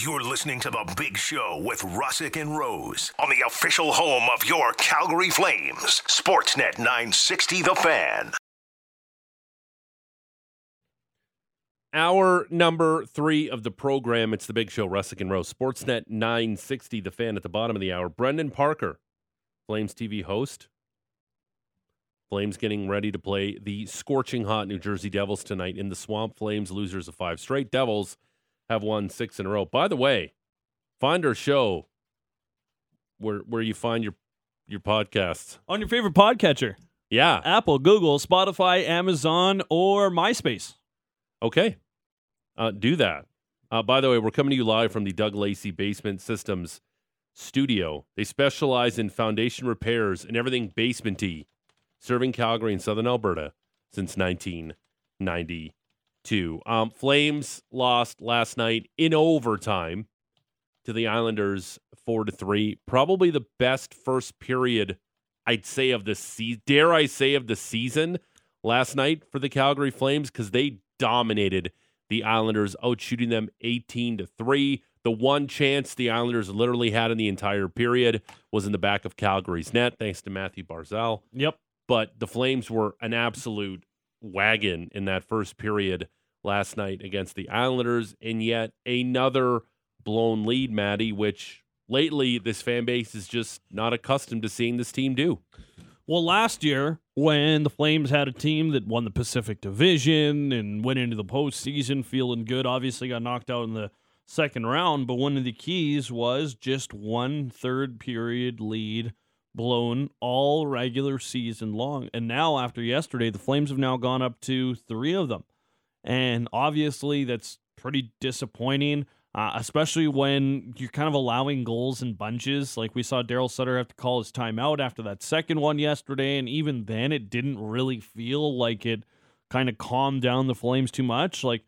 You're listening to The Big Show with Russick and Rose on the official home of your Calgary Flames, Sportsnet 960 The Fan. Hour number three of the program. It's The Big Show, Russick and Rose, Sportsnet 960 The Fan at the bottom of the hour. Brendan Parker, Flames TV host. Flames getting ready to play the scorching hot New Jersey Devils tonight in the Swamp. Flames losers of five straight. Devils have won six in a row. By the way, find our show where where you find your your podcasts. On your favorite podcatcher Yeah. Apple, Google, Spotify, Amazon, or MySpace. Okay. Uh, do that. Uh, by the way, we're coming to you live from the Doug Lacey Basement Systems studio. They specialize in foundation repairs and everything basementy, serving Calgary and Southern Alberta since 1992. Um, Flames lost last night in overtime to the Islanders four to three. Probably the best first period I'd say of the season. Dare I say of the season last night for the Calgary Flames because they dominated the Islanders, outshooting them 18 to 3. The one chance the Islanders literally had in the entire period was in the back of Calgary's net, thanks to Mathew Barzal. Yep. But the Flames were an absolute wagon in that first period last night against the Islanders, and yet another blown lead, Maddie, which lately this fan base is just not accustomed to seeing this team do. Well, last year, when the Flames had a team that won the Pacific Division and went into the postseason feeling good, obviously got knocked out in the second round. But one of the keys was just one third period lead blown all regular season long. And now, after yesterday, the Flames have now gone up to three of them. And obviously, that's pretty disappointing. Uh, especially when you're kind of allowing goals in bunches. Like we saw Daryl Sutter have to call his timeout after that second one yesterday, and even then, it didn't really feel like it kind of calmed down the Flames too much. Like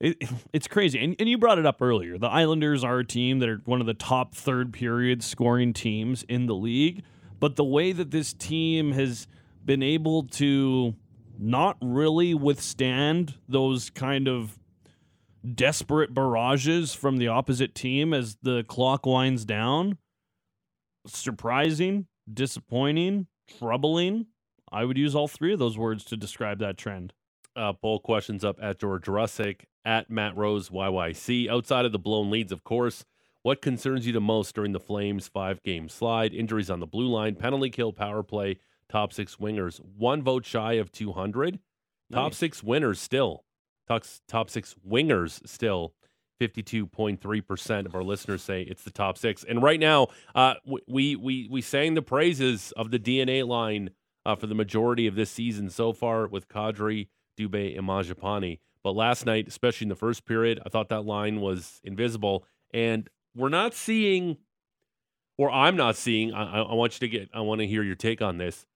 it, it's crazy. And, and you brought it up earlier. The Islanders are a team that are one of the top third period scoring teams in the league, but the way that this team has been able to not really withstand those kind of desperate barrages from the opposite team as the clock winds down. Surprising, disappointing, troubling. I would use all three of those words to describe that trend. Uh, poll questions up at George Russick, at Matt Rose YYC. Outside of the blown leads, of course, what concerns you the most during the Flames five game slide? Injuries on the blue line, penalty kill, power play, top six wingers. One vote shy of 200. Top six winners still. Top, top six wingers still. 52.3% of our listeners say it's the top six. And right now, uh, we, we, we sang the praises of the DNA line uh, for the majority of this season so far with Kadri, Dubé, and Mangiapane. But last night, especially in the first period, I thought that line was invisible. And we're not seeing, or I'm not seeing, I I want you to get, I want to hear your take on this.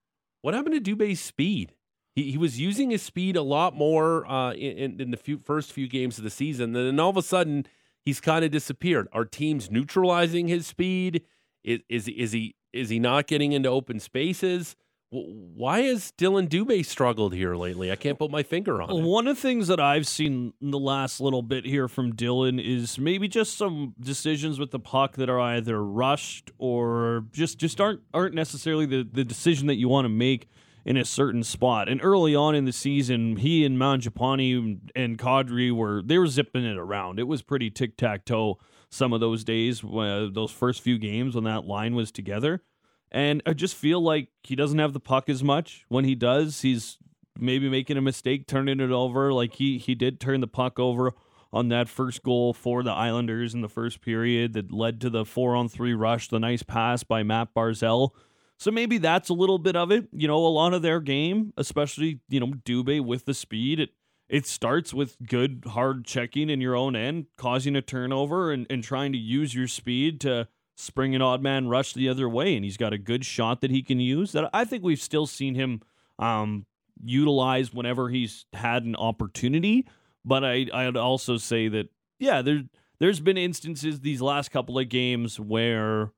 What happened to Dubé's speed? He, he was using his speed a lot more uh, in, in, in the few, first few games of the season. And then all of a sudden, he's kind of disappeared. Are teams neutralizing his speed? Is, is, is, he, is he not getting into open spaces? Why has Dillon Dubé struggled here lately? I can't put my finger on it. One of the things that I've seen in the last little bit here from Dylan is maybe just some decisions with the puck that are either rushed or just just aren't aren't necessarily the, the decision that you want to make in a certain spot. And early on in the season, he and Mangiapane and Kadri were they were zipping it around. It was pretty tic tac toe some of those days, uh, those first few games when that line was together. And I just feel like he doesn't have the puck as much. When he does, he's maybe making a mistake turning it over. Like he he did turn the puck over on that first goal for the Islanders in the first period that led to the four on three rush, the nice pass by Matt Barzal. So maybe that's a little bit of it. You know, a lot of their game, especially, you know, Dubé with the speed, it it starts with good hard checking in your own end, causing a turnover and, and trying to use your speed to spring an odd man rush the other way. And he's got a good shot that he can use that I think we've still seen him um, utilize whenever he's had an opportunity. But I, I'd also say that, yeah, there, there's been instances these last couple of games where,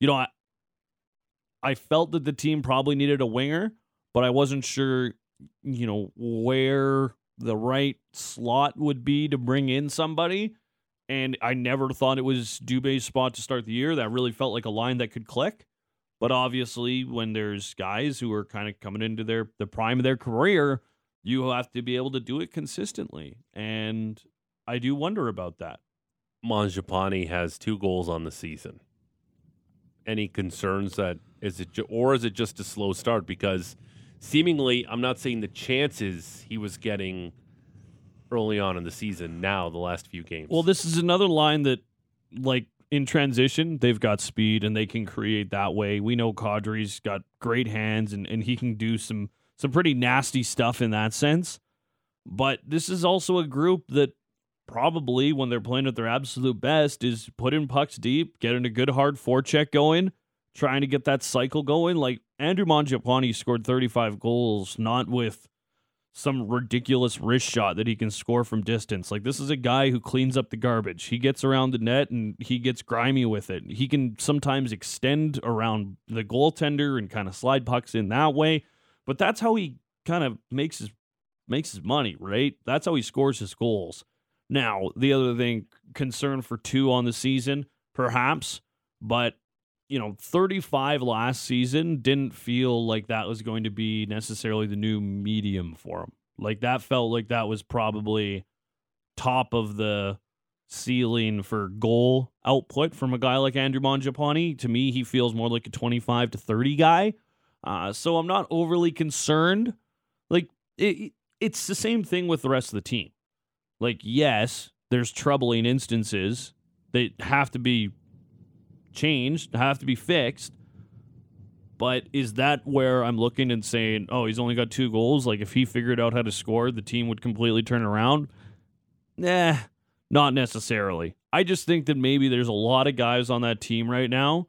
you know, I, I felt that the team probably needed a winger, but I wasn't sure, you know, where the right slot would be to bring in somebody. And I never thought it was Dubé's spot to start the year. That really felt like a line that could click. But obviously, when there's guys who are kind of coming into their the prime of their career, you have to be able to do it consistently. And I do wonder about that. Mangiapane has two goals on the season. Any concerns that is it, or is it just a slow start? Because seemingly, I'm not saying the chances he was getting early on in the season. Now, the last few games. Well, this is another line that, like in transition, they've got speed and they can create that way. We know Kadri's got great hands and, and he can do some some pretty nasty stuff in that sense. But this is also a group that probably, when they're playing at their absolute best, is putting pucks deep, getting a good hard forecheck going, trying to get that cycle going. Like Andrew Mangiapane scored 35 goals, not with some ridiculous wrist shot that he can score from distance. Like this is a guy who cleans up the garbage. He gets around the net and he gets grimy with it. He can sometimes extend around the goaltender and kind of slide pucks in that way. But that's how he kind of makes his makes his money, right? That's how he scores his goals. Now, the other thing, concern for two on the season, perhaps, but you know, 35 last season didn't feel like that was going to be necessarily the new medium for him. Like that felt like that was probably top of the ceiling for goal output from a guy like Andrew Mangiapane. To me, he feels more like a 25 to 30 guy. Uh, so I'm not overly concerned. Like it, it's the same thing with the rest of the team. Like yes, there's troubling instances that have to be changed, have to be fixed. But is that where I'm looking and saying, oh, he's only got two goals? Like, if he figured out how to score, the team would completely turn around? Nah, not necessarily. I just think that maybe there's a lot of guys on that team right now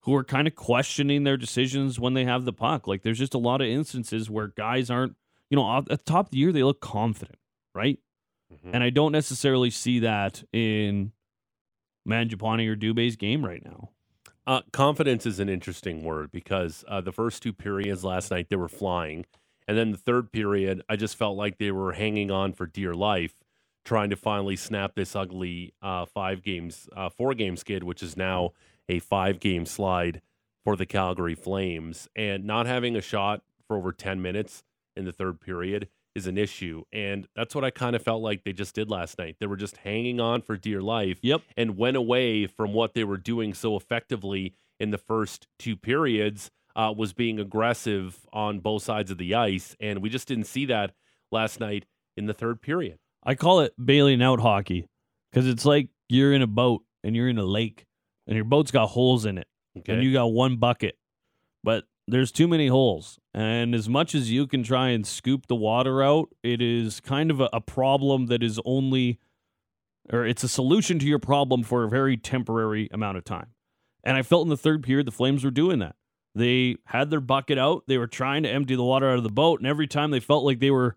who are kind of questioning their decisions when they have the puck. Like, there's just a lot of instances where guys aren't, you know, at the top of the year, they look confident, right? Mhm. And I don't necessarily see that in Mangiapane or Dubé's game right now. Uh, confidence is an interesting word because uh, the first two periods last night they were flying, and then the third period I just felt like they were hanging on for dear life, trying to finally snap this ugly uh, five games, uh, four game skid, which is now a five game slide for the Calgary Flames, and not having a shot for over ten minutes in the third period is an issue, and that's what I kind of felt like they just did last night. They were just hanging on for dear life Yep. and went away from what they were doing so effectively in the first two periods uh, was being aggressive on both sides of the ice and we just didn't see that last night in the third period I call it bailing out hockey because it's like you're in a boat and you're in a lake and your boat's got holes in it okay and you got one bucket, but there's too many holes. And as much as you can try and scoop the water out, it is kind of a, a problem that is only, or it's a solution to your problem for a very temporary amount of time. And I felt in the third period the Flames were doing that. They had their bucket out, they were trying to empty the water out of the boat, and every time they felt like they were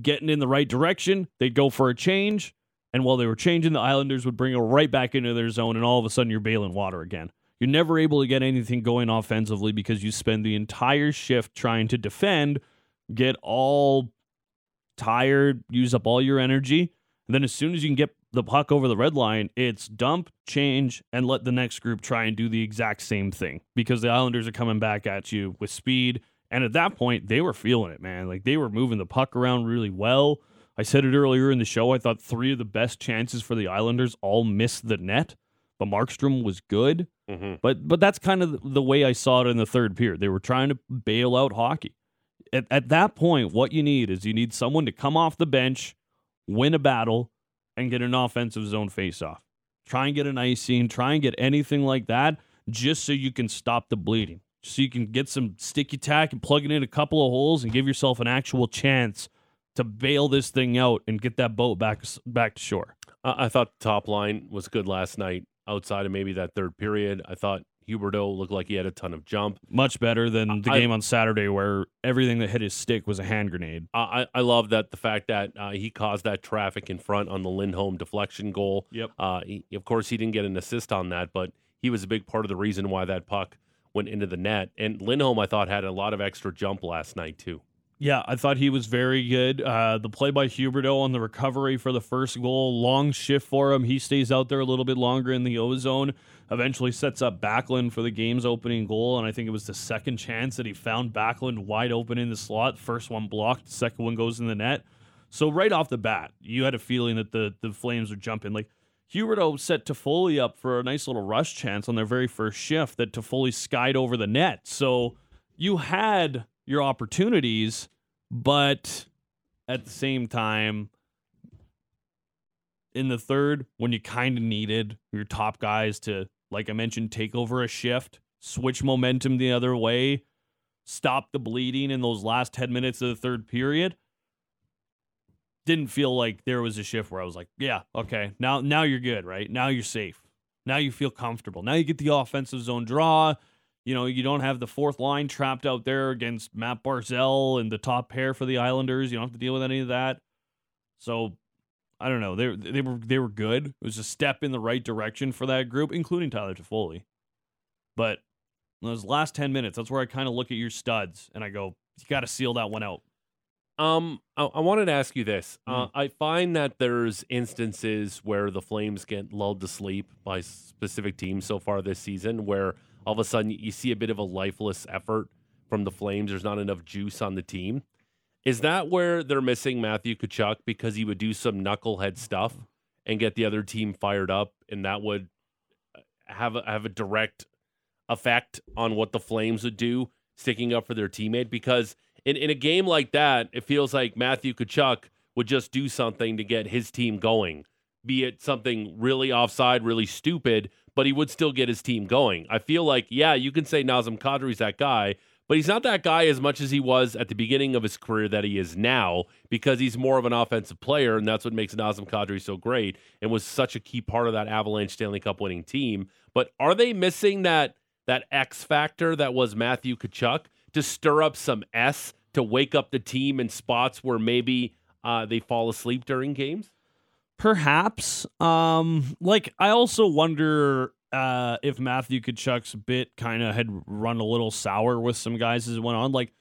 getting in the right direction, they'd go for a change. And while they were changing, the Islanders would bring it right back into their zone, and all of a sudden you're bailing water again. You're never able to get anything going offensively because you spend the entire shift trying to defend, get all tired, use up all your energy. And then as soon as you can get the puck over the red line, it's dump, change, and let the next group try and do the exact same thing because the Islanders are coming back at you with speed. And at that point, they were feeling it, man. Like they were moving the puck around really well. I said it earlier in the show. I thought three of the best chances for the Islanders all missed the net, but Markstrom was good. Hmm But but that's kind of the way I saw it in the third period. They were trying to bail out hockey. At, at that point, what you need is you need someone to come off the bench, win a battle, and get an offensive zone faceoff. Try and get an icing, try and get anything like that, just so you can stop the bleeding. So you can get some sticky tack and plug it in a couple of holes and give yourself an actual chance to bail this thing out and get that boat back back to shore. I-, I thought the top line was good last night outside of maybe that third period i thought Huberdeau looked like he had a ton of jump Much better than the I- game on Saturday where everything that hit his stick was a hand grenade. I, I love that the fact that uh, he caused that traffic in front on the Lindholm deflection goal. Yep. Uh, he, of course, he didn't get an assist on that, but he was a big part of the reason why that puck went into the net. And Lindholm, I thought, had a lot of extra jump last night too. Yeah, I thought he was very good. Uh, the play by Huberdeau on the recovery for the first goal, long shift for him. He stays out there a little bit longer in the ozone. Eventually sets up Backlund for the game's opening goal, and I think it was the second chance that he found Backlund wide open in the slot. First one blocked, second one goes in the net. So right off the bat, you had a feeling that the the Flames would jumping. Like Huberdeau set Toffoli up for a nice little rush chance on their very first shift that Toffoli skied over the net. So you had your opportunities, but at the same time, in the third, when you kind of needed your top guys to, like I mentioned, take over a shift, switch momentum the other way, stop the bleeding in those last 10 minutes of the third period, didn't feel like there was a shift where I was like, yeah, okay, now now you're good, right? Now you're safe. Now you feel comfortable. Now you get the offensive zone draw. You know, you don't have the fourth line trapped out there against Matt Barzal and the top pair for the Islanders. You don't have to deal with any of that. So I don't know. They they were they were good. It was a step in the right direction for that group, including Tyler Toffoli. But those last ten minutes, that's where I kind of look at your studs and I go, you got to seal that one out. Um, I, I wanted to ask you this. Uh, Mm. I find that there's instances where the Flames get lulled to sleep by specific teams so far this season, where all of a sudden you see a bit of a lifeless effort from the Flames. There's not enough juice on the team. Is that where they're missing Matthew Tkachuk because he would do some knucklehead stuff and get the other team fired up, and that would uh, have a, have a direct effect on what the Flames would do sticking up for their teammate? Because in, in a game like that, it feels like Matthew Tkachuk would just do something to get his team going, be it something really offside, really stupid, but he would still get his team going. I feel like, yeah, you can say Nazem Kadri's that guy, but he's not that guy as much as he was at the beginning of his career that he is now because he's more of an offensive player, and that's what makes Nazem Kadri so great and was such a key part of that Avalanche Stanley Cup winning team. But are they missing that that X factor that was Matthew Tkachuk to stir up some S to wake up the team in spots where maybe uh, they fall asleep during games? Perhaps. Um, like I also wonder uh if Matthew Tkachuk's bit kind of had run a little sour with some guys as it went on. Like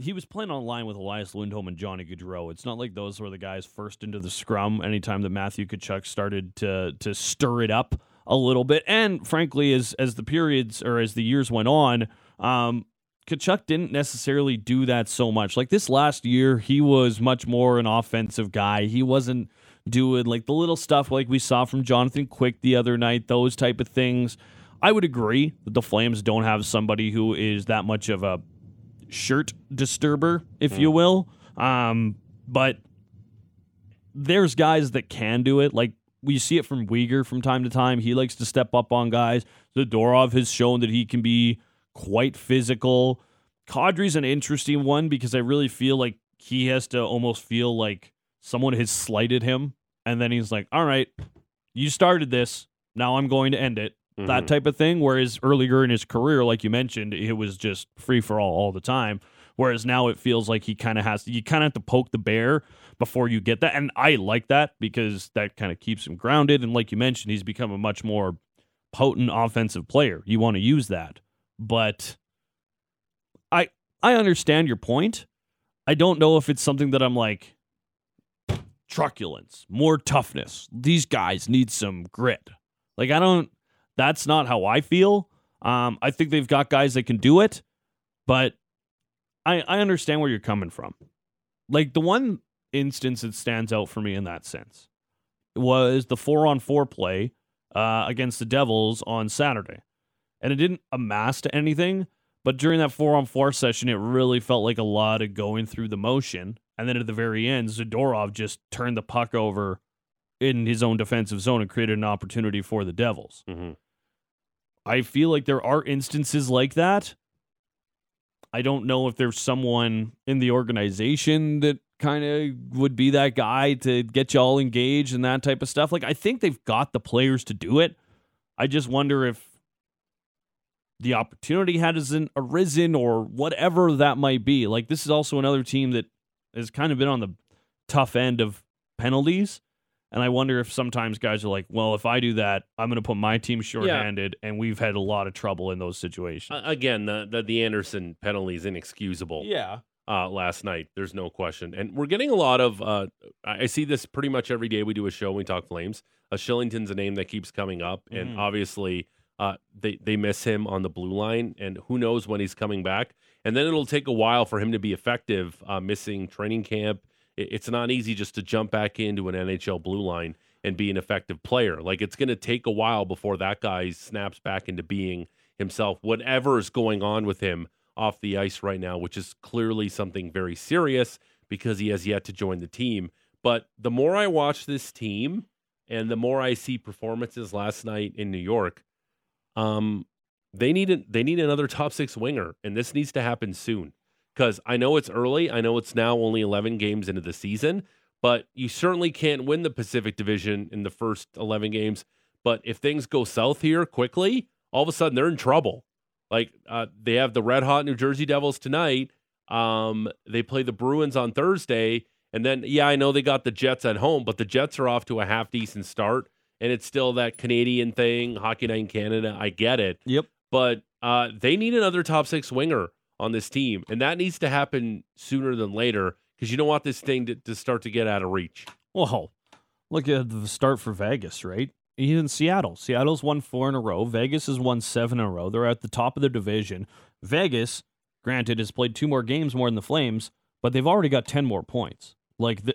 he was playing on line with Elias Lindholm and Johnny Gaudreau. It's not like those were the guys first into the scrum anytime that Matthew Tkachuk started to to stir it up a little bit. And frankly, as as the periods or as the years went on, um, Tkachuk didn't necessarily do that so much. Like this last year, he was much more an offensive guy. He wasn't doing like the little stuff like we saw from Jonathan Quick the other night, those type of things. I would agree that the Flames don't have somebody who is that much of a shirt disturber, if you will. Um, but there's guys that can do it. Like we see it from Weegar from time to time. He likes to step up on guys. Zadorov has shown that he can be quite physical. Kadri's an interesting one because I really feel like he has to almost feel like someone has slighted him, and then he's like, "All right, you started this. Now I'm going to end it." That Mhm. type of thing. Whereas earlier in his career, like you mentioned, it was just free for all all the time. Whereas now it feels like he kind of has to, you kind of have to poke the bear before you get that, and I like that because that kind of keeps him grounded. And like you mentioned, he's become a much more potent offensive player. You want to use that, but I I understand your point. I don't know if it's something that I'm like truculence, more toughness. These guys need some grit. Like I don't that's not how I feel. Um I think they've got guys that can do it, but I I understand where you're coming from. Like the one instance that stands out for me in that sense was the 4 on 4 play uh against the Devils on Saturday. And it didn't amass to anything, but during that four on four session, it really felt like a lot of going through the motion. And then at the very end, Zadorov just turned the puck over in his own defensive zone and created an opportunity for the Devils. Mhm. I feel like there are instances like that. I don't know if there's someone in the organization that kind of would be that guy to get you all engaged and that type of stuff. Like, I think they've got the players to do it. I just wonder if the opportunity hasn't arisen or whatever that might be. Like, this is also another team that has kind of been on the tough end of penalties. And I wonder if sometimes guys are like, well, if I do that, I'm going to put my team shorthanded. And we've had a lot of trouble in those situations. Uh, again, the, the the Andersson penalty is inexcusable. yeah. uh, last night. There's no question. And we're getting a lot of, uh, I see this pretty much every day we do a show, we talk Flames. Uh, Kylington's a name that keeps coming up. And Mhm. obviously, uh, they, they miss him on the blue line. And who knows when he's coming back. And then it'll take a while for him to be effective, uh, missing training camp. It- It's not easy just to jump back into an NHL blue line and be an effective player. Like it's going to take a while before that guy snaps back into being himself, whatever is going on with him off the ice right now, which is clearly something very serious because he has yet to join the team. But the more I watch this team and the more I see performances last night in New York, um, they need a, they need another top six winger, and this needs to happen soon. Because I know it's early, I know it's now only eleven games into the season, but you certainly can't win the Pacific Division in the first eleven games. But if things go south here quickly, all of a sudden they're in trouble. Like uh, they have the red hot New Jersey Devils tonight. Um, they play the Bruins on Thursday, and then yeah, I know they got the Jets at home, but the Jets are off to a half decent start, and it's still that Canadian thing, Hockey Night in Canada. I get it, Yep. but uh, they need another top six winger on this team, and that needs to happen sooner than later because you don't want this thing to, to start to get out of reach. Well, look at the start for Vegas, right? Even Seattle. Seattle's won four in a row. Vegas has won seven in a row. They're at the top of their division. Vegas, granted, has played two more games more than the Flames, but they've already got 10 more points. Like, the,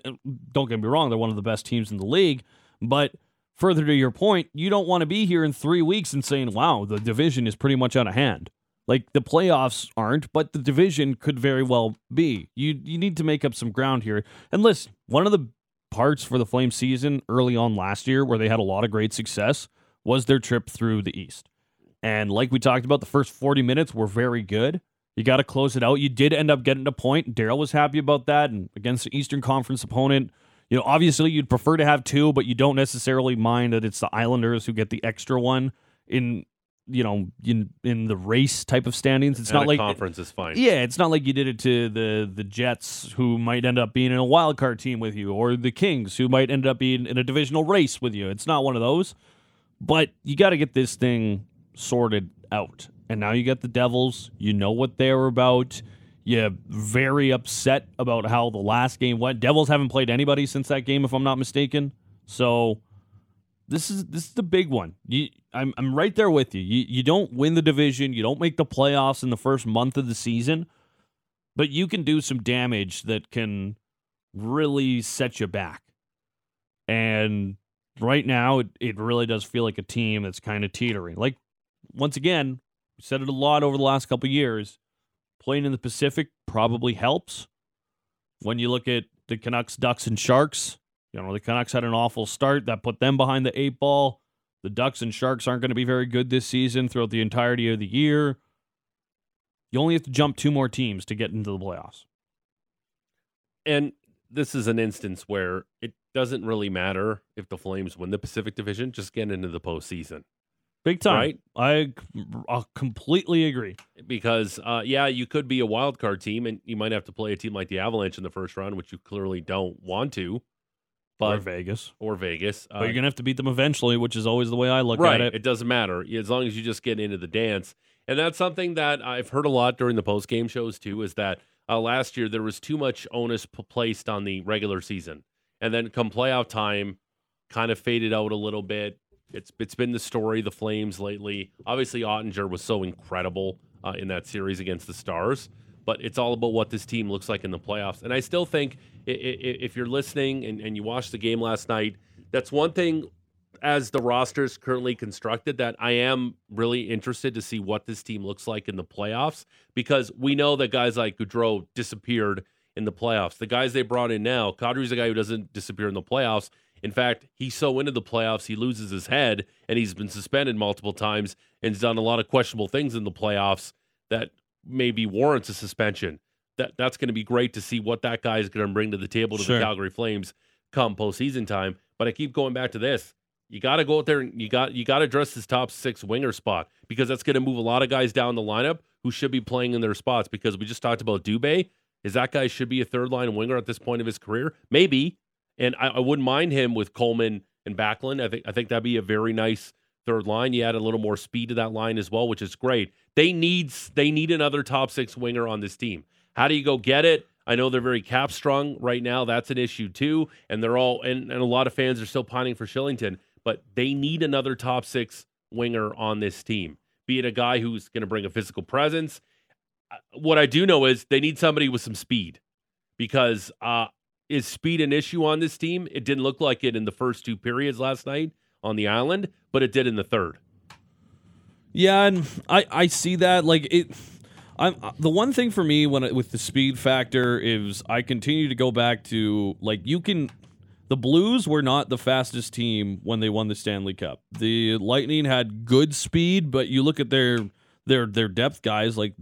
don't get me wrong, they're one of the best teams in the league. But further to your point, you don't want to be here in three weeks and saying, wow, the division is pretty much out of hand. Like the playoffs aren't, but the division could very well be. You you need to make up some ground here. And listen, one of the parts for the Flame season early on last year where they had a lot of great success was their trip through the East. And like we talked about, the first 40 minutes were very good. You got to close it out. You did end up getting a point. Daryl was happy about that. And against the Eastern Conference opponent, you know, obviously you'd prefer to have two, but you don't necessarily mind that it's the Islanders who get the extra one in, you know, in in the race type of standings. It's And not like conference is fine. yeah, it's not like you did it to the the Jets, who might end up being in a wild card team with you, or the Kings, who might end up being in a divisional race with you. It's not one of those. But you got to get this thing sorted out. And now you got the Devils. You know what they're about. You're very upset about how the last game went. Devils haven't played anybody since that game, if I'm not mistaken. So this is this is the big one. You, I'm I'm right there with you. You you don't win the division, you don't make the playoffs in the first month of the season, but you can do some damage that can really set you back. And right now, it, it really does feel like a team that's kind of teetering. Like once again, we said it a lot over the last couple years. Playing in the Pacific probably helps. When you look at the Canucks, Ducks, and Sharks, you know, the Canucks had an awful start that put them behind the eight ball. The Ducks and Sharks aren't going to be very good this season throughout the entirety of the year. You only have to jump two more teams to get into the playoffs. And this is an instance where it doesn't really matter if the Flames win the Pacific Division, just get into the postseason. Big time. Right. I, I completely agree. Because, uh, yeah, you could be a wild card team and you might have to play a team like the Avalanche in the first round, which you clearly don't want to. or But, Vegas. or Vegas. But you're going to have to beat them eventually, which is always the way I look right. at it. it. doesn't matter as long as you just get into the dance. And that's something that I've heard a lot during the post game shows too. Is that uh, last year there was too much onus p- placed on the regular season, and then come playoff time, kind of faded out a little bit. It's it's been the story the Flames lately. Obviously, Oettinger was so incredible uh, in that series against the Stars, but it's all about what this team looks like in the playoffs. And I still think if you're listening and, and you watched the game last night, that's one thing as the roster's currently constructed that I am really interested to see what this team looks like in the playoffs because we know that guys like Gaudreau disappeared in the playoffs. The guys they brought in now, Kadri's a guy who doesn't disappear in the playoffs. In fact, he's so into the playoffs, he loses his head and he's been suspended multiple times and he's done a lot of questionable things in the playoffs that maybe warrants a suspension. That that's going to be great to see what that guy is going to bring to the table to Sure. the Calgary Flames come postseason time. But I keep going back to this. You got to go out there and you got you got to address this top six winger spot because that's going to move a lot of guys down the lineup who should be playing in their spots. Because we just talked about Dubé, is that guy should be a third line winger at this point of his career? Maybe, and I, I wouldn't mind him with Coleman and Backlund. I think I think that'd be a very nice third line. You add a little more speed to that line as well, which is great. They need they need another top six winger on this team. How do you go get it? I know they're very cap strung right now. That's an issue too. And they're all, and, and a lot of fans are still pining for Kylington, but they need another top six winger on this team, be it a guy who's going to bring a physical presence. Uh, What I do know is they need somebody with some speed because uh, is speed an issue on this team? It didn't look like it in the first two periods last night on the island, but it did in the third. Yeah, and I I see that like it. I'm the one thing for me when it, with the speed factor is I continue to go back to like you can. The Blues were not the fastest team when they won the Stanley Cup. The Lightning had good speed, but you look at their their their depth guys like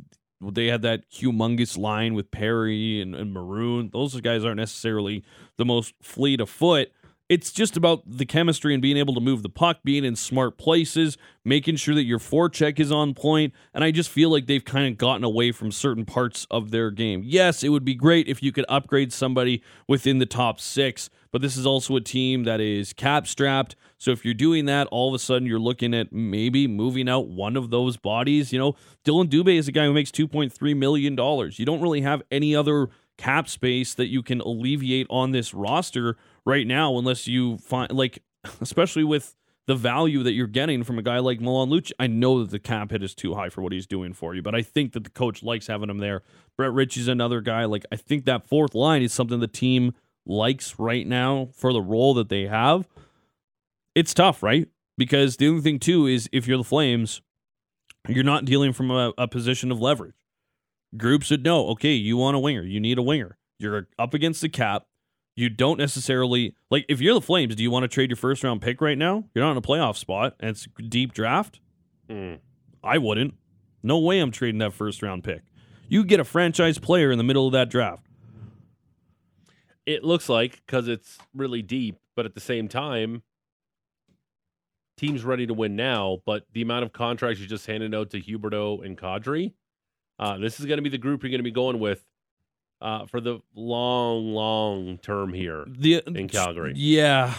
they had that humongous line with Perry and, and Maroon. Those guys aren't necessarily the most fleet of foot. It's just about the chemistry and being able to move the puck, being in smart places, making sure that your forecheck is on point. And I just feel like they've kind of gotten away from certain parts of their game. Yes, it would be great if you could upgrade somebody within the top six, but this is also a team that is cap strapped. So if you're doing that, all of a sudden you're looking at maybe moving out one of those bodies. You know, Dillon Dubé is a guy who makes $2.3 million. You don't really have any other cap space that you can alleviate on this roster right now unless you find like especially with the value that you're getting from a guy like Milan Lucic. I know that the cap hit is too high for what he's doing for you, but I think that the coach likes having him there. Brett Ritchie's another guy. Like I think that fourth line is something the team likes right now for the role that they have. It's tough, right? Because the other thing too is if you're the Flames, you're not dealing from a, a position of leverage. Groups would know, okay, you want a winger, you need a winger. You're up against the cap. You don't necessarily like if you're the Flames, do you want to trade your first round pick right now? You're not in a playoff spot and it's deep draft. Mm. I wouldn't. No way I'm trading that first round pick. You get a franchise player in the middle of that draft. It looks like because it's really deep, but at the same time, teams ready to win now. But the amount of contracts you just handed out to Huberdeau and Kadri, uh, this is going to be the group you're going to be going with uh, for the long, long term here. The, In Calgary. Yeah,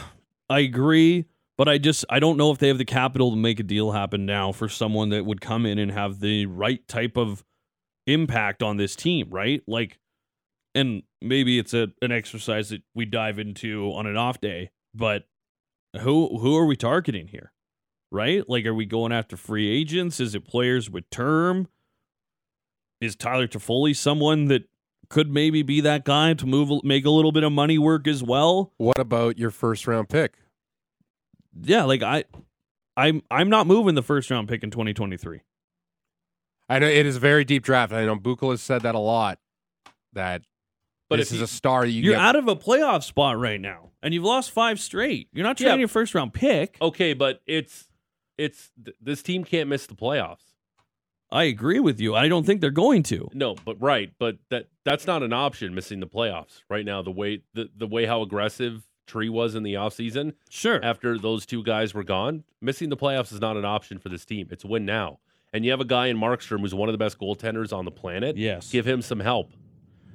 I agree, but I just I don't know if they have the capital to make a deal happen now for someone that would come in and have the right type of impact on this team, right? Like and maybe it's a an exercise that we dive into on an off day, but who who are we targeting here? Right? Like are we going after free agents? Is it players with term? Is Tyler Toffoli someone that could maybe be that guy to move make a little bit of money work as well? What about your first round pick? Yeah, like I I'm I'm not moving the first round pick in 2023. I know it is a very deep draft. I know Buchel has said that a lot. That But this is you- a star you You're get. out of a playoff spot right now, and you've lost five straight. You're not Yeah. trading your first round pick. Okay, but it's it's th- this team can't miss the playoffs. I agree with you. I don't think they're going to. No, but right, but that that's not an option missing the playoffs right now. The way the, the way how aggressive Tree was in the offseason Sure. after those two guys were gone, missing the playoffs is not an option for this team. It's win now. And you have a guy in Markstrom who's one of the best goaltenders on the planet. Yes. Give him some help.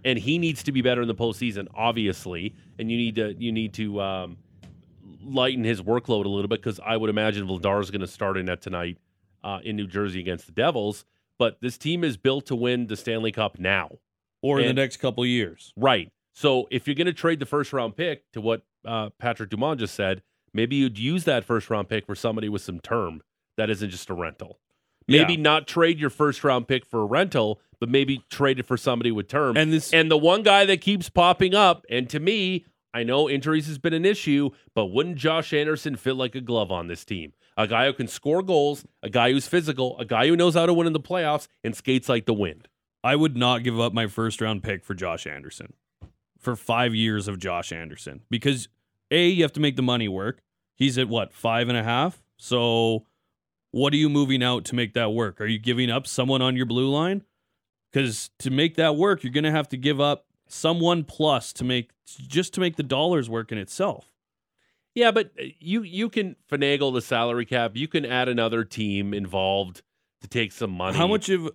And he needs to be better in the postseason, obviously. And you need to you need to um, lighten his workload a little bit because I would imagine Vladar is going to start in that tonight uh, in New Jersey against the Devils. But this team is built to win the Stanley Cup now. or in the next couple years. Right. So if you're going to trade the first round pick to what uh, Patrick Dumont just said, maybe you'd use that first round pick for somebody with some term that isn't just a rental. Maybe Yeah. not trade your first round pick for a rental, but maybe trade it for somebody with term. And this And the one guy that keeps popping up, and to me, I know injuries has been an issue, but wouldn't Josh Anderson fit like a glove on this team? A guy who can score goals, a guy who's physical, a guy who knows how to win in the playoffs and skates like the wind. I would not give up my first round pick for Josh Anderson. For 5 years of Josh Anderson because A, you have to make the money work. He's at what, five and a half? So what are you moving out to make that work? Are you giving up someone on your blue line? Because to make that work, you're gonna have to give up someone plus to make just to make the dollars work in itself. Yeah, but uh, you you can finagle the salary cap. You can add another team involved to take some money. How much of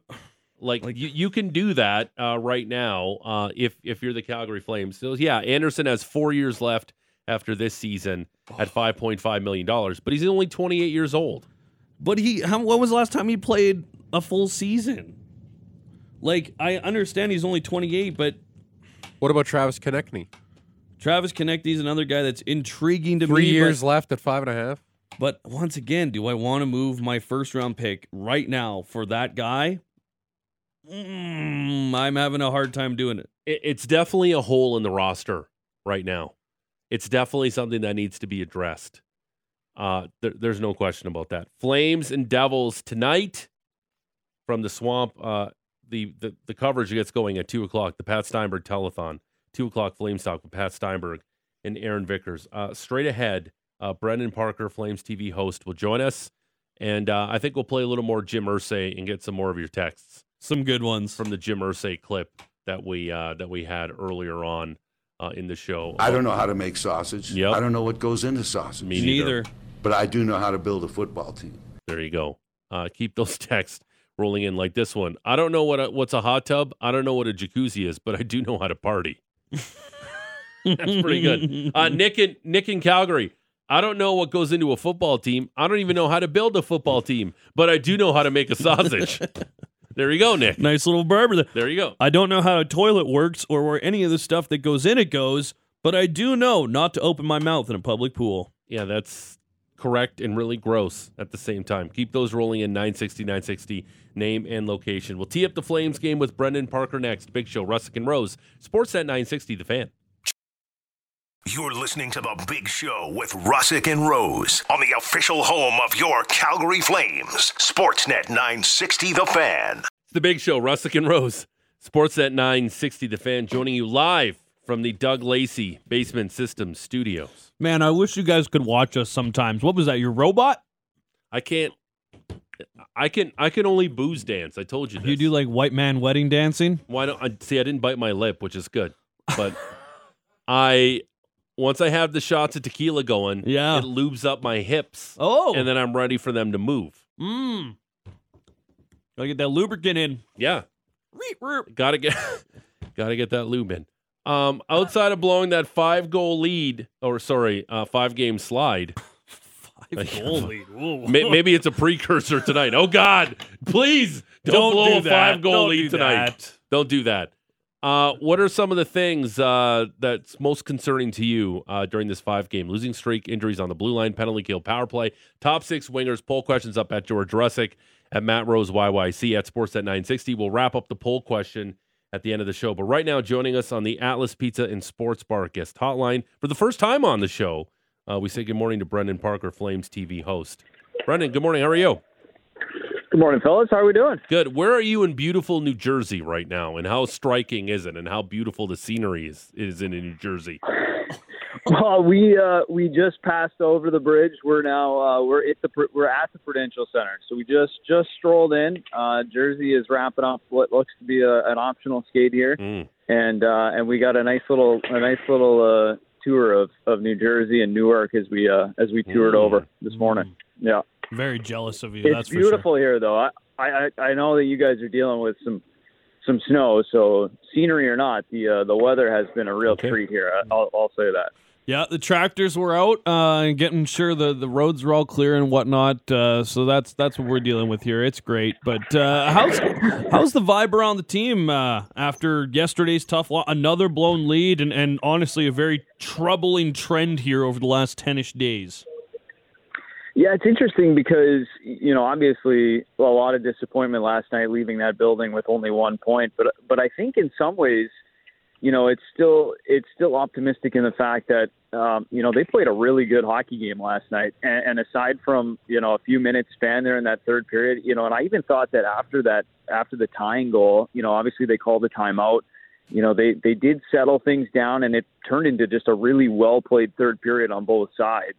like, like- you, you can do that uh, right now uh, if if you're the Calgary Flames. So yeah, Anderson has four years left after this season at five point five million dollars, but he's only twenty eight years old. But he, how, when was the last time he played a full season? Like I understand he's only 28, but What about Travis Konecny? Travis Konecny is another guy that's intriguing to Three me. Three years left at five and a half. But once again, do I want to move my first round pick right now for that guy? Mm, I'm having a hard time doing it. It, it's definitely a hole in the roster right now. It's definitely something that needs to be addressed. Uh, there, there's no question about that. Flames and Devils tonight from the swamp. Uh, the, the the coverage gets going at two o'clock. The Pat Steinberg telethon. Two o'clock Flames talk with Pat Steinberg and Aaron Vickers. Uh, straight ahead, uh, Brendan Parker, Flames TV host, will join us, and uh, I think we'll play a little more Jim Irsay and get some more of your texts Some good ones. from the Jim Irsay clip that we uh, that we had earlier on uh, in the show. I don't know how to make sausage. Yep. I don't know what goes into sausage. Me Neither. neither. But I do know how to build a football team. There you go. Uh, keep those texts rolling in like this one. I don't know what a, what's a hot tub. I don't know what a jacuzzi is, but I do know how to party. That's pretty good. Uh, Nick and Nick in Calgary. I don't know what goes into a football team. I don't even know how to build a football team, but I do know how to make a sausage. there you go, Nick. nice little barber there. There you go. I don't know how a toilet works or where any of the stuff that goes in it goes, but I do know not to open my mouth in a public pool. Yeah, that's correct and really gross at the same time. Keep those rolling in 960, 960, name and location. We'll tee up the Flames game with Brendan Parker next. Big Show, Russick and Rose. Sportsnet 960, the fan. You're listening to The Big Show with Russick and Rose on the official home of your Calgary Flames. Sportsnet 960 The Fan. It's the Big Show, Russick and Rose. Sportsnet 960, the fan, joining you live from the Doug Lacey Basement Systems studios. Man, I wish you guys could watch us sometimes. What was that? Your robot? I can't. I can I can only booze dance. I told you this. You do like white man wedding dancing? Why don't I see? I didn't bite my lip, which is good. But I once I have the shots of tequila going, Yeah. it lubes up my hips, Oh, and then I'm ready for them to move. mmm. Gotta get that lubricant in. Yeah, gotta get gotta get that lube in. Um, outside of blowing that five goal lead, or sorry, uh, five game slide. Five goal lead. May- maybe it's a precursor tonight. Oh God, please don't, Don't blow do a five goal Don't lead do tonight. that. Don't do that. Uh, what are some of the things uh, that's most concerning to you uh, during this five game losing streak, injuries on the blue line, penalty kill, power play, top six wingers? Poll questions up at George Russick, at Matt Rose YYC, at Sports at 960. We'll wrap up the poll question at the end of the show. But right now, joining us on the Atlas Pizza and Sports Bar guest hotline for the first time on the show, uh, we say good morning to Brendan Parker, Flames TV host. Brendan, good morning. How are you? Good morning, fellas. How are we doing? Good. Where are you in beautiful New Jersey right now? And how striking is it? And how beautiful the scenery is, is in New Jersey? Well, we uh, we just passed over the bridge. We're now uh, we're at the we're at the Prudential Center. So we just just strolled in. Uh, Jersey is wrapping up what looks to be a, an optional skate here, Mm. and uh, and we got a nice little a nice little uh, tour of, of New Jersey and Newark as we uh, as we toured Mm. over this morning. Yeah, Very jealous of you. it's that's for beautiful here though. I, I I I know that you guys are dealing with some some snow, so scenery or not, the uh, the weather has been a real Okay. treat here. I'll, I'll say that. Yeah, the tractors were out uh, and getting sure the, the roads were all clear and whatnot. Uh, so that's that's what we're dealing with here. It's great, but uh, how's how's the vibe around the team uh, after yesterday's tough lo- another blown lead and, and honestly a very troubling trend here over the last ten-ish days. Yeah, it's interesting because you know obviously a lot of disappointment last night leaving that building with only one point, but but I think in some ways, you know, it's still it's still optimistic in the fact that um, you know they played a really good hockey game last night, and, and aside from you know a few minutes span there in that third period, you know, and I even thought that after that after the tying goal, you know, obviously they called a timeout. You know, they they did settle things down, and it turned into just a really well played third period on both sides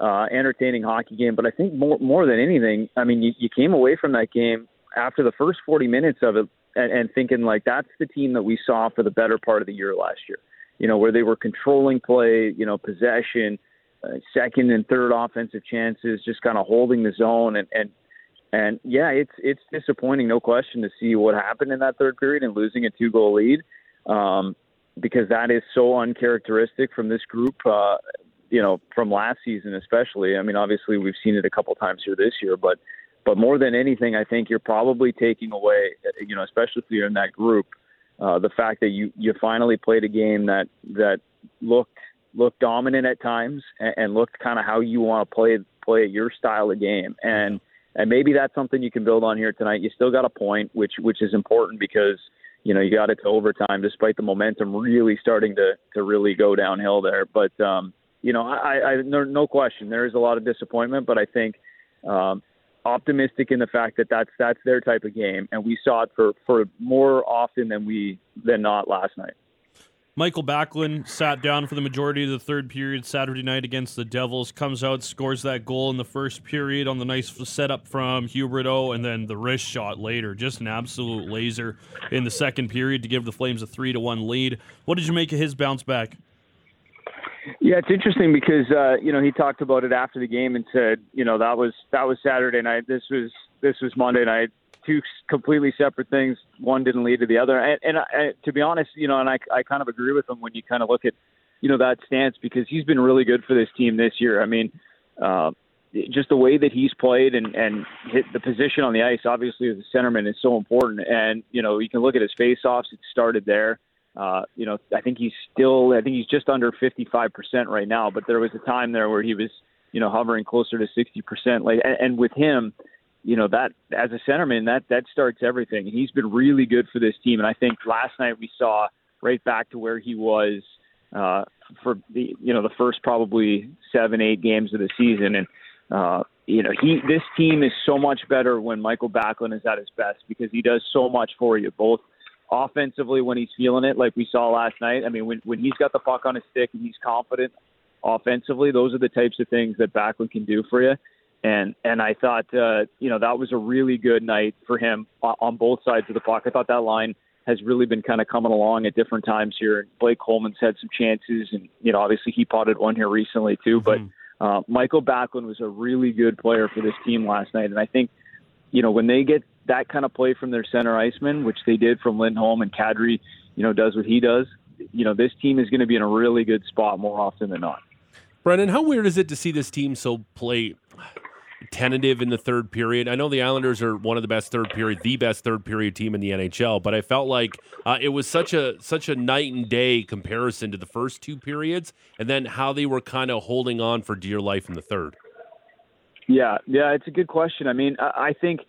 uh, entertaining hockey game. But I think more more than anything, I mean, you, you came away from that game after the first 40 minutes of it and, and thinking like that's the team that we saw for the better part of the year last year. You know, where they were controlling play, you know, possession, uh, second and third offensive chances, just kind of holding the zone and and and yeah, it's it's disappointing, no question, to see what happened in that third period and losing a two goal lead. Um, because that is so uncharacteristic from this group. Uh, you know, from last season especially. I mean, obviously we've seen it a couple times here this year, but but more than anything, I think you're probably taking away, you know, especially if you're in that group, uh, the fact that you you finally played a game that that looked looked dominant at times and, and looked kind of how you want to play play your style of game and and maybe that's something you can build on here tonight. You still got a point, which which is important because you know you got it to overtime despite the momentum really starting to to really go downhill there. But um, you know, I, I no, no question there is a lot of disappointment, but I think um, optimistic in the fact that that's that's their type of game, and we saw it for for more often than we than not last night. Michael Backlund sat down for the majority of the third period Saturday night against the Devils. Comes out, scores that goal in the first period on the nice setup from Huberdeau, and then the wrist shot later. Just an absolute laser in the second period to give the Flames a three to one lead. What did you make of his bounce back? Yeah, it's interesting because uh, you know he talked about it after the game and said, you know, that was that was Saturday night. This was this was Monday night two completely separate things. One didn't lead to the other. And, and I, to be honest, you know, and I, I kind of agree with him when you kind of look at, you know, that stance because he's been really good for this team this year. I mean, uh, just the way that he's played and and hit the position on the ice, obviously as a centerman, is so important. And you know, you can look at his faceoffs. It started there. Uh, you know, I think he's still, I think he's just under 55% right now. But there was a time there where he was, you know, hovering closer to 60%. Like, and, and with him, you know that as a centerman that that starts everything. He's been really good for this team, and I think last night we saw right back to where he was uh, for the you know the first probably seven eight games of the season, and uh, you know he this team is so much better when Michael Backlund is at his best because he does so much for you both offensively when he's feeling it like we saw last night. I mean when when he's got the puck on his stick and he's confident offensively, those are the types of things that Backlund can do for you and and I thought uh, you know that was a really good night for him on both sides of the puck. I thought that line has really been kind of coming along at different times here. Blake Coleman's had some chances, and you know obviously he potted one here recently too. Mm-hmm. But uh, Michael Backlund was a really good player for this team last night, and I think you know when they get that kind of play from their center iceman, which they did from Lindholm and Kadri, you know does what he does. You know this team is going to be in a really good spot more often than not. Brendan, how weird is it to see this team so play tentative in the third period. I know the Islanders are one of the best third period, the best third period team in the NHL, but I felt like uh, it was such a such a night and day comparison to the first two periods, and then how they were kind of holding on for dear life in the third. Yeah, yeah, it's a good question. I mean, I, I think.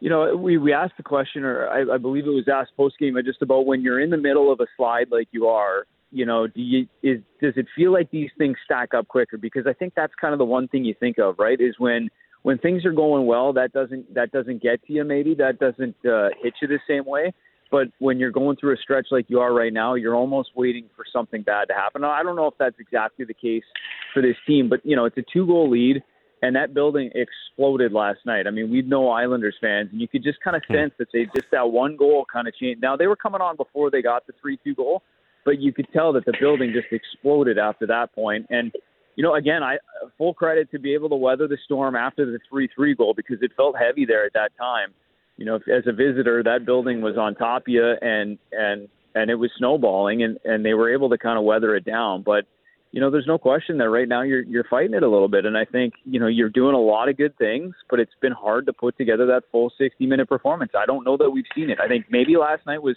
You know, we, we asked the question, or I, I believe it was asked post game, just about when you're in the middle of a slide like you are, you know, do you is does it feel like these things stack up quicker? Because I think that's kind of the one thing you think of, right? Is when when things are going well, that doesn't that doesn't get to you. Maybe that doesn't uh, hit you the same way. But when you're going through a stretch like you are right now, you're almost waiting for something bad to happen. Now, I don't know if that's exactly the case for this team, but you know, it's a two goal lead and that building exploded last night. I mean, we know Islanders fans, and you could just kind of hmm. sense that they just that one goal kind of changed. Now they were coming on before they got the three-two goal, but you could tell that the building just exploded after that point. And you know, again, I full credit to be able to weather the storm after the three-three goal because it felt heavy there at that time. You know, as a visitor, that building was on top of you, and and and it was snowballing, and and they were able to kind of weather it down. But you know, there's no question that right now you're you're fighting it a little bit, and I think you know you're doing a lot of good things, but it's been hard to put together that full 60 minute performance. I don't know that we've seen it. I think maybe last night was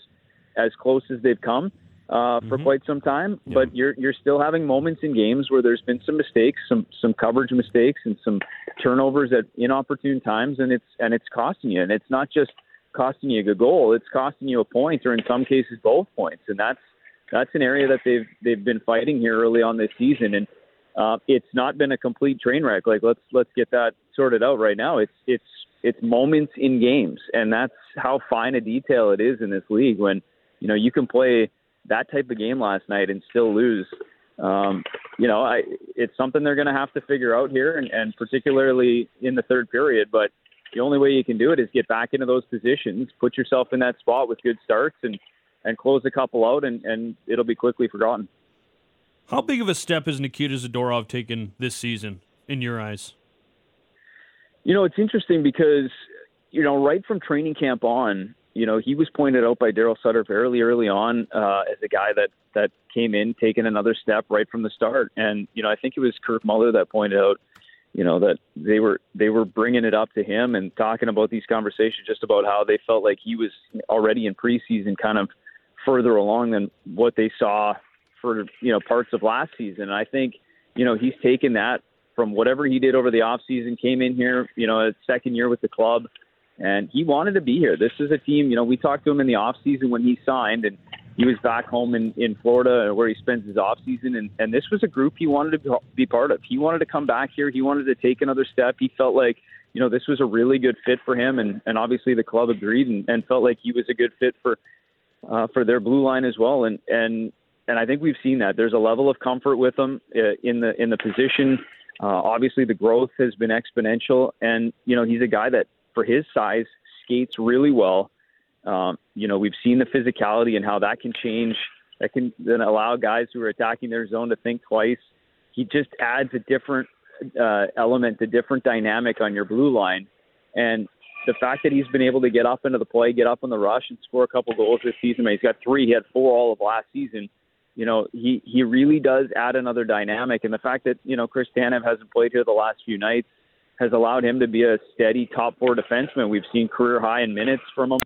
as close as they've come, uh, for mm-hmm. quite some time. Yeah. But you're you're still having moments in games where there's been some mistakes, some some coverage mistakes, and some turnovers at inopportune times, and it's and it's costing you. And it's not just costing you a goal; it's costing you a point, or in some cases both points. And that's that's an area that they've they've been fighting here early on this season, and uh, it's not been a complete train wreck. Like let's let's get that sorted out right now. It's it's it's moments in games, and that's how fine a detail it is in this league. When you know you can play that type of game last night and still lose. Um, you know, I, it's something they're going to have to figure out here, and, and particularly in the third period. But the only way you can do it is get back into those positions, put yourself in that spot with good starts, and and close a couple out, and, and it'll be quickly forgotten. How big of a step has Nikita Zadorov taken this season in your eyes? You know, it's interesting because you know, right from training camp on, you know, he was pointed out by Daryl Sutter fairly early on uh, as a guy that that came in taking another step right from the start. And you know, I think it was Kirk Muller that pointed out, you know that they were they were bringing it up to him and talking about these conversations just about how they felt like he was already in preseason kind of further along than what they saw for you know parts of last season. And I think you know he's taken that from whatever he did over the off season, came in here, you know, a second year with the club, and he wanted to be here. This is a team, you know, we talked to him in the off season when he signed, and he was back home in, in Florida where he spends his off season, and, and this was a group he wanted to be part of. He wanted to come back here. He wanted to take another step. He felt like, you know, this was a really good fit for him, and, and obviously the club agreed and, and felt like he was a good fit for uh, for their blue line as well. And and and I think we've seen that. There's a level of comfort with him uh, in the in the position. Uh, obviously, the growth has been exponential, and you know he's a guy that, for his size, skates really well. Um, you know, we've seen the physicality and how that can change. That can then allow guys who are attacking their zone to think twice. He just adds a different uh, element, a different dynamic on your blue line. And the fact that he's been able to get up into the play, get up on the rush, and score a couple goals this season. He's got three. He had four all of last season. You know, he he really does add another dynamic. And the fact that you know Chris Tanev hasn't played here the last few nights has allowed him to be a steady top four defenseman. We've seen career high in minutes from him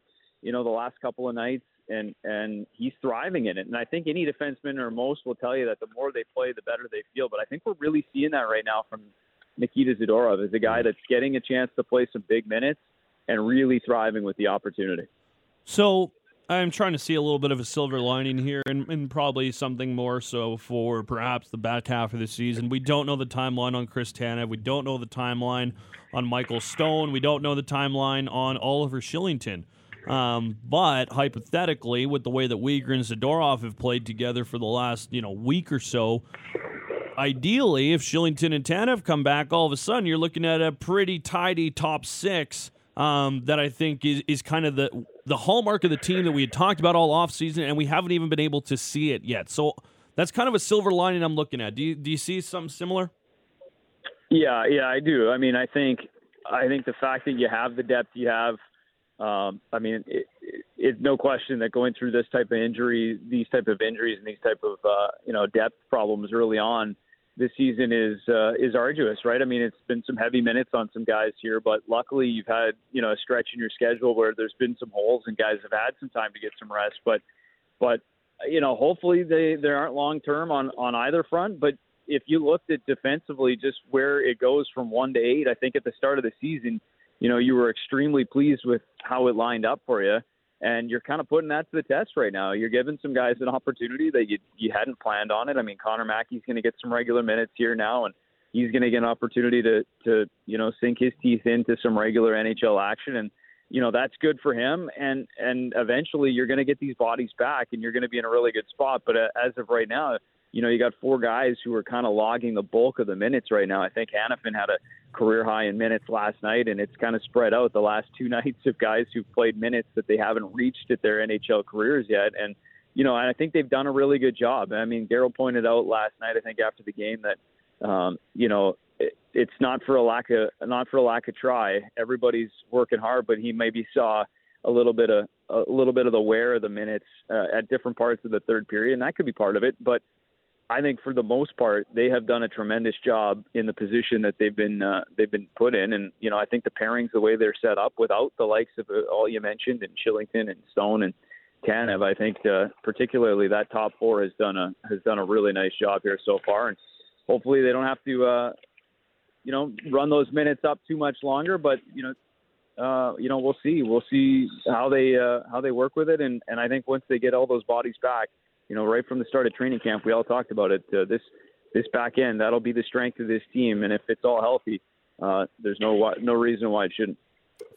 you know, the last couple of nights, and and he's thriving in it. And I think any defenseman or most will tell you that the more they play, the better they feel. But I think we're really seeing that right now from Nikita Zadorov as a guy that's getting a chance to play some big minutes and really thriving with the opportunity. So I'm trying to see a little bit of a silver lining here, and, and, probably something more so for perhaps the back half of the season. We don't know the timeline on Chris Tanev. We don't know the timeline on Michael Stone. We don't know the timeline on Oliver Kylington. Um, but hypothetically, with the way that Weegar and Zadorov have played together for the last you know week or so, ideally, if Kylington and Tanev come back, all of a sudden you're looking at a pretty tidy top six. Um, that I think is, is kind of the the hallmark of the team that we had talked about all offseason, and we haven't even been able to see it yet. So that's kind of a silver lining I'm looking at. Do you do you see something similar? Yeah, yeah, I do. I mean, I think I think the fact that you have the depth you have um, I mean, it, it, it's no question that going through this type of injury, these type of injuries, and these type of uh, you know depth problems early on this season is uh, is arduous, right? I mean, it's been some heavy minutes on some guys here, but luckily you've had you know a stretch in your schedule where there's been some holes and guys have had some time to get some rest. But but you know, hopefully they they aren't long term on on either front. But if you looked at defensively, just where it goes from one to eight, I think at the start of the season you know, you were extremely pleased with how it lined up for you. And you're kind of putting that to the test right now. You're giving some guys an opportunity that you you hadn't planned on it. I mean, Connor Mackey's going to get some regular minutes here now, and he's going to get an opportunity to to you know sink his teeth into some regular NHL action, and you know that's good for him. And and eventually you're going to get these bodies back, and you're going to be in a really good spot. But uh, as of right now, you know, you got four guys who are kind of logging the bulk of the minutes right now. I think Hanifin had a career high in minutes last night, and it's kind of spread out the last two nights of guys who've played minutes that they haven't reached at their NHL careers yet. And, you know, I think they've done a really good job. I mean, Daryl pointed out last night, I think after the game, that, um, you know, it, it's not for a lack of not for a lack of try. Everybody's working hard, but he maybe saw a little bit of a little bit of the wear of the minutes uh, at different parts of the third period, and that could be part of it. But I think for the most part, they have done a tremendous job in the position that they've been uh, they've been put in, and you know I think the pairings, the way they're set up, without the likes of uh, all you mentioned, and Kylington and Stone and Tanev, I think uh, particularly that top four has done a has done a really nice job here so far, and hopefully they don't have to uh, you know run those minutes up too much longer, but you know. Uh, you know, we'll see. We'll see how they uh, how they work with it, and and I think once they get all those bodies back, you know, right from the start of training camp, we all talked about it. Uh, this this back end that'll be the strength of this team, and if it's all healthy, uh, there's no no reason why it shouldn't.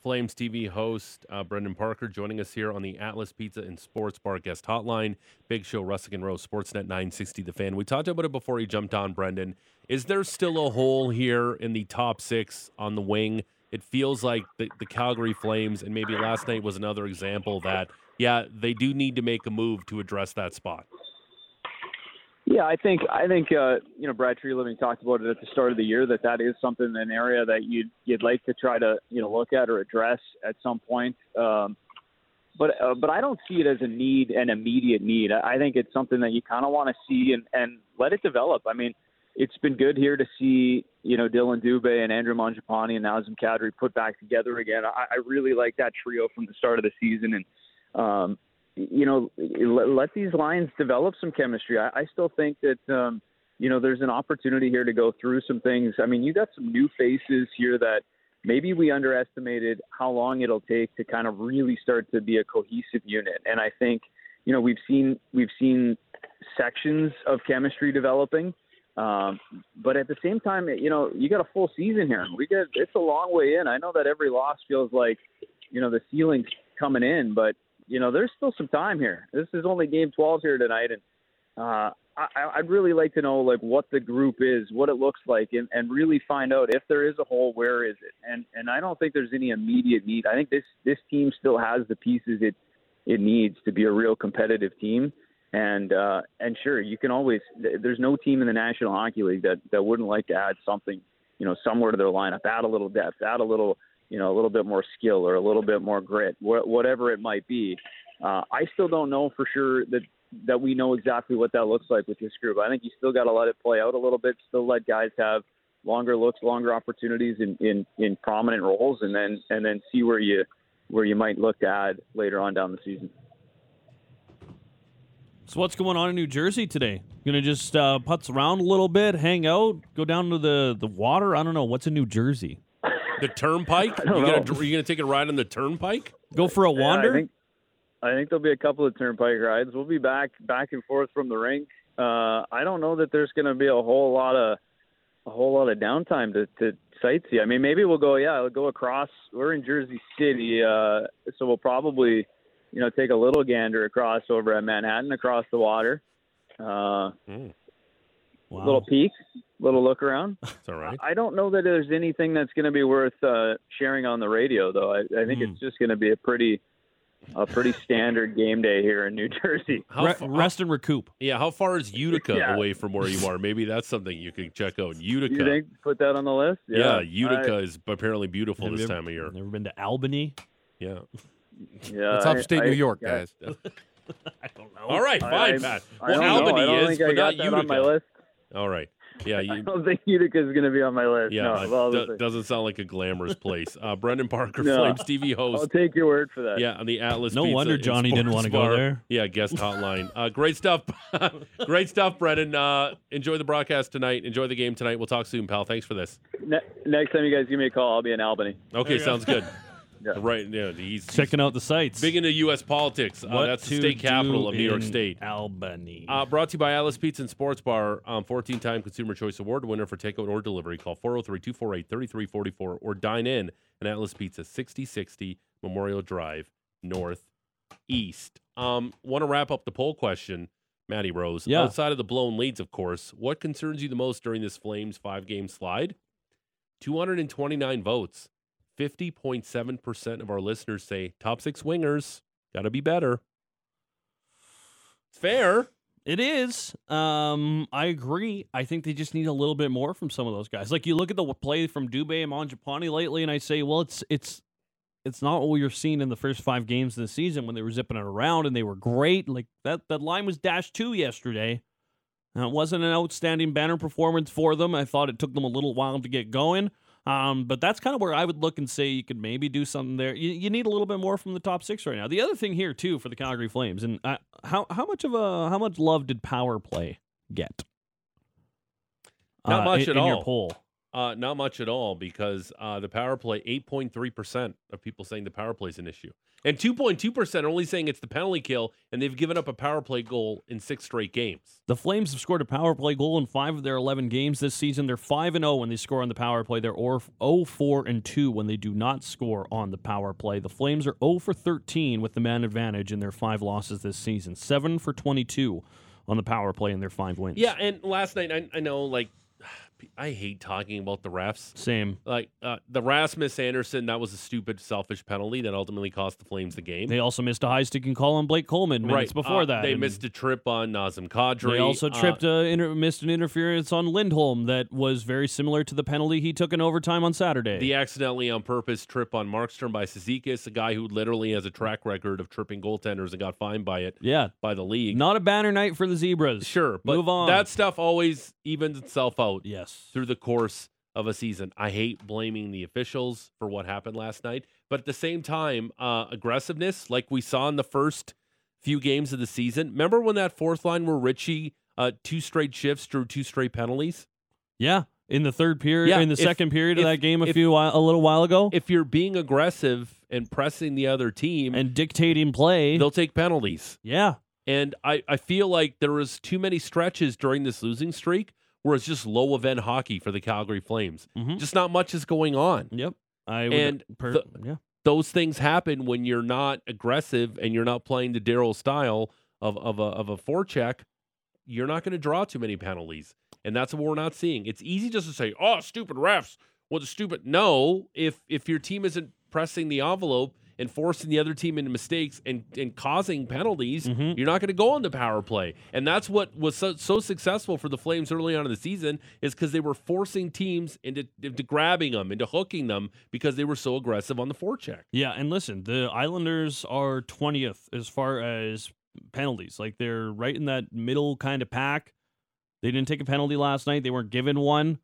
Flames TV host uh, Brendan Parker joining us here on the Atlas Pizza and Sports Bar guest hotline. Big show, Russick and Rose, Sportsnet 960 The Fan. We talked about it before he jumped on, Brendan. Is there still a hole here in the top six on the wing? It feels like the, the Calgary Flames, and maybe last night was another example that yeah, they do need to make a move to address that spot. Yeah, I think I think uh, you know Brad Treliving talked about it at the start of the year that that is something an area that you'd you'd like to try to you know look at or address at some point. Um, but uh, but I don't see it as a need, an immediate need. I think it's something that you kind of want to see and and let it develop. I mean, it's been good here to see you know Dillon Dubé and Andrew Mangiapane and Nazem Kadri put back together again. I, I really like that trio from the start of the season, and um, you know let, let these lines develop some chemistry. I, I still think that um, you know there's an opportunity here to go through some things. I mean, you got some new faces here that maybe we underestimated how long it'll take to kind of really start to be a cohesive unit, and I think you know we've seen we've seen sections of chemistry developing. Um, but at the same time, you know, you got a full season here. We get it's a long way in. I know that every loss feels like, you know, the ceiling's coming in, but you know, there's still some time here. This is only game 12 here tonight, and uh, I, I'd really like to know like what the group is, what it looks like, and, and really find out if there is a hole, where is it? And and I don't think there's any immediate need. I think this this team still has the pieces it it needs to be a real competitive team. And uh, and sure, you can always. There's no team in the National Hockey League that that wouldn't like to add something, you know, somewhere to their lineup, add a little depth, add a little, you know, a little bit more skill or a little bit more grit, wh- whatever it might be. Uh, I still don't know for sure that that we know exactly what that looks like with this group. I think you still got to let it play out a little bit. Still let guys have longer looks, longer opportunities in, in, in prominent roles, and then and then see where you where you might look to add later on down the season. So what's going on in New Jersey today? Gonna just uh, putz around a little bit, hang out, go down to the the water. I don't know what's in New Jersey. The turnpike? You gonna know. you gonna take a ride on the turnpike? Go for a Yeah, wander. I think I think there'll be a couple of turnpike rides. We'll be back back and forth from the rink. Uh, I don't know that there's going to be a whole lot of a whole lot of downtime to, to sightsee. I mean, maybe we'll go. Yeah, we'll go across. We're in Jersey City, uh, so we'll probably you know take a little gander across over at Manhattan across the water. Uh, wow. Little peek, little look around. It's all right. I don't know that there's anything that's going to be worth uh, sharing on the radio, though. I, I think Hmm. it's just going to be a pretty, a pretty standard game day here in New Jersey. How Re- fa- rest and recoup. yeah, how far is Utica Yeah. away from where you are? Maybe that's something you could check out. Utica. You think put that on the list? yeah, I- Utica is apparently beautiful this ever- time of year. Never been to Albany? Yeah. yeah, It's upstate I- New York, yeah. guys. I don't know. All right, fine, I- Pat. I Well, don't know. Albany I don't is, think I but got not that Utica. on my list. All right. Yeah, I don't think Utica is going to be on my list. Yeah, no, it well, do- doesn't sound like a glamorous place. Uh, Brendan Parker, No. Flames TV host. I'll take your word for that. Yeah, on the Atlas. No Pizza wonder Johnny didn't wanna go there. Yeah, guest hotline. Uh, great stuff. great stuff, Brendan. Uh, enjoy the broadcast tonight. Enjoy the game tonight. We'll talk soon, pal. Thanks for this. Ne- next time you guys give me a call, I'll be in Albany. Okay, sounds good. Yeah. Right. Yeah, he's, he's Checking out the sites. big into U.S. politics. Uh, What that's the state capital of New York State. Albany. Uh, brought to you by Atlas Pizza and Sports Bar, um, 14-time Consumer Choice Award winner for takeout or delivery. Call 403-248-3344 or dine in at Atlas Pizza, 6060 Memorial Drive, Northeast. Um, want to wrap up the poll question, Matty Rose. Yeah. Outside of the blown leads, of course, what concerns you the most during this Flames five-game slide? 229 votes. 50.7% of our listeners say top six wingers. Got to be better. It's fair. It is. Um, I agree. I think they just need a little bit more from some of those guys. Like you look at the play from Dubé and Mangiapane lately, and I say, well, it's it's it's not what you're seeing in the first five games of the season when they were zipping it around and they were great. Like that that line was dash two yesterday. And it wasn't an outstanding banner performance for them. I thought it took them a little while to get going. Um, but that's kind of where I would look and say you could maybe do something there. You, you need a little bit more from the top six right now. The other thing here too for the Calgary Flames, and uh, how how much of a how much love did power play get? Not Uh, much in, at in all. your poll. Uh, not much at all because uh, the power play, 8.3% of people saying the power play is an issue. And 2.2% are only saying it's the penalty kill, and they've given up a power play goal in six straight games. The Flames have scored a power play goal in five of their 11 games this season. They're 5 and 0 when they score on the power play. They're 0 4 and 2 when they do not score on the power play. The Flames are 0 for 13 with the man advantage in their five losses this season, 7 for 22 on the power play in their five wins. Yeah, and last night, I, I know, like, I hate talking about the refs. Same. Like uh, the Rasmus Andersson, that was a stupid, selfish penalty that ultimately cost the Flames the game. They also missed a high sticking call on Blake Coleman minutes before Uh, that. They and missed a trip on Nazem Kadri. They also Uh, tripped, uh, inter- missed an interference on Lindholm that was very similar to the penalty he took in overtime on Saturday. the accidentally on purpose trip on Markstrom by Cizikas, a guy who literally has a track record of tripping goaltenders and got fined by it yeah, by the league. not a banner night for the Zebras. Sure, but Move on. that stuff always evens itself out yes. Through the course of a season. I hate blaming the officials for what happened last night, but at the same time, uh, aggressiveness, like we saw in the first few games of the season. Remember when that fourth line where Ritchie uh, two straight shifts drew two straight penalties? Yeah, in the third period, Yeah, in the if- second period of if- that game a if- few while, a little while ago, If you're being aggressive and pressing the other team, and dictating play. they'll take penalties. Yeah, And I, I feel like there was too many stretches during this losing streak where it's just low event hockey for the Calgary Flames. Mhm. Just not much is going on. yep. I would, And per- the- yeah, Those things happen when you're not aggressive and you're not playing the Daryl style of, of a of a forecheck. You're not going to draw too many penalties, and that's what we're not seeing. It's easy just to say, "Oh, stupid refs." Well, the stupid. No, if if your team isn't pressing the envelope and forcing the other team into mistakes and, and causing penalties, Mhm. you're not going to go on the power play. And that's what was so, so successful for the Flames early on in the season is because they were forcing teams into, into grabbing them, into hooking them because they were so aggressive on the forecheck. yeah. And listen, the Islanders are twentieth as far as penalties. Like they're right in that middle kind of pack. They didn't take a penalty last night. They weren't given one.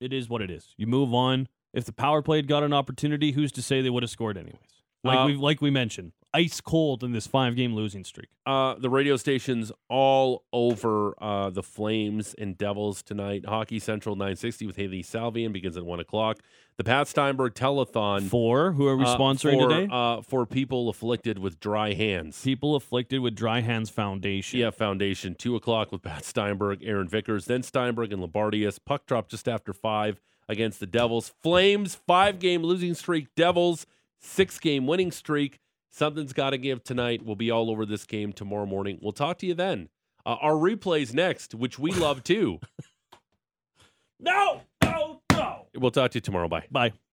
It is what it is. You move on. If the power play had got an opportunity, who's to say they would have scored anyways? Like Uh, we like we mentioned, ice cold in this five game losing streak. Uh, the radio stations all over uh, the Flames and Devils tonight. Hockey Central 960 with Hailey Salvian begins at 1 o'clock. The Pat Steinberg Telethon. for Who are we uh, sponsoring for, today? Uh, for people afflicted with dry hands. People afflicted with dry hands foundation. Yeah, Foundation, 2 o'clock with Pat Steinberg, Aaron Vickers, then Steinberg and Labardius. Puck drop just after 5 against the Devils. Flames, five game losing streak. Devils, six game winning streak. Something's got to give tonight. We'll be all over this game tomorrow morning. We'll talk to you then. Uh, our replays next, which we love too. No, no, no. We'll talk to you tomorrow. Bye. Bye.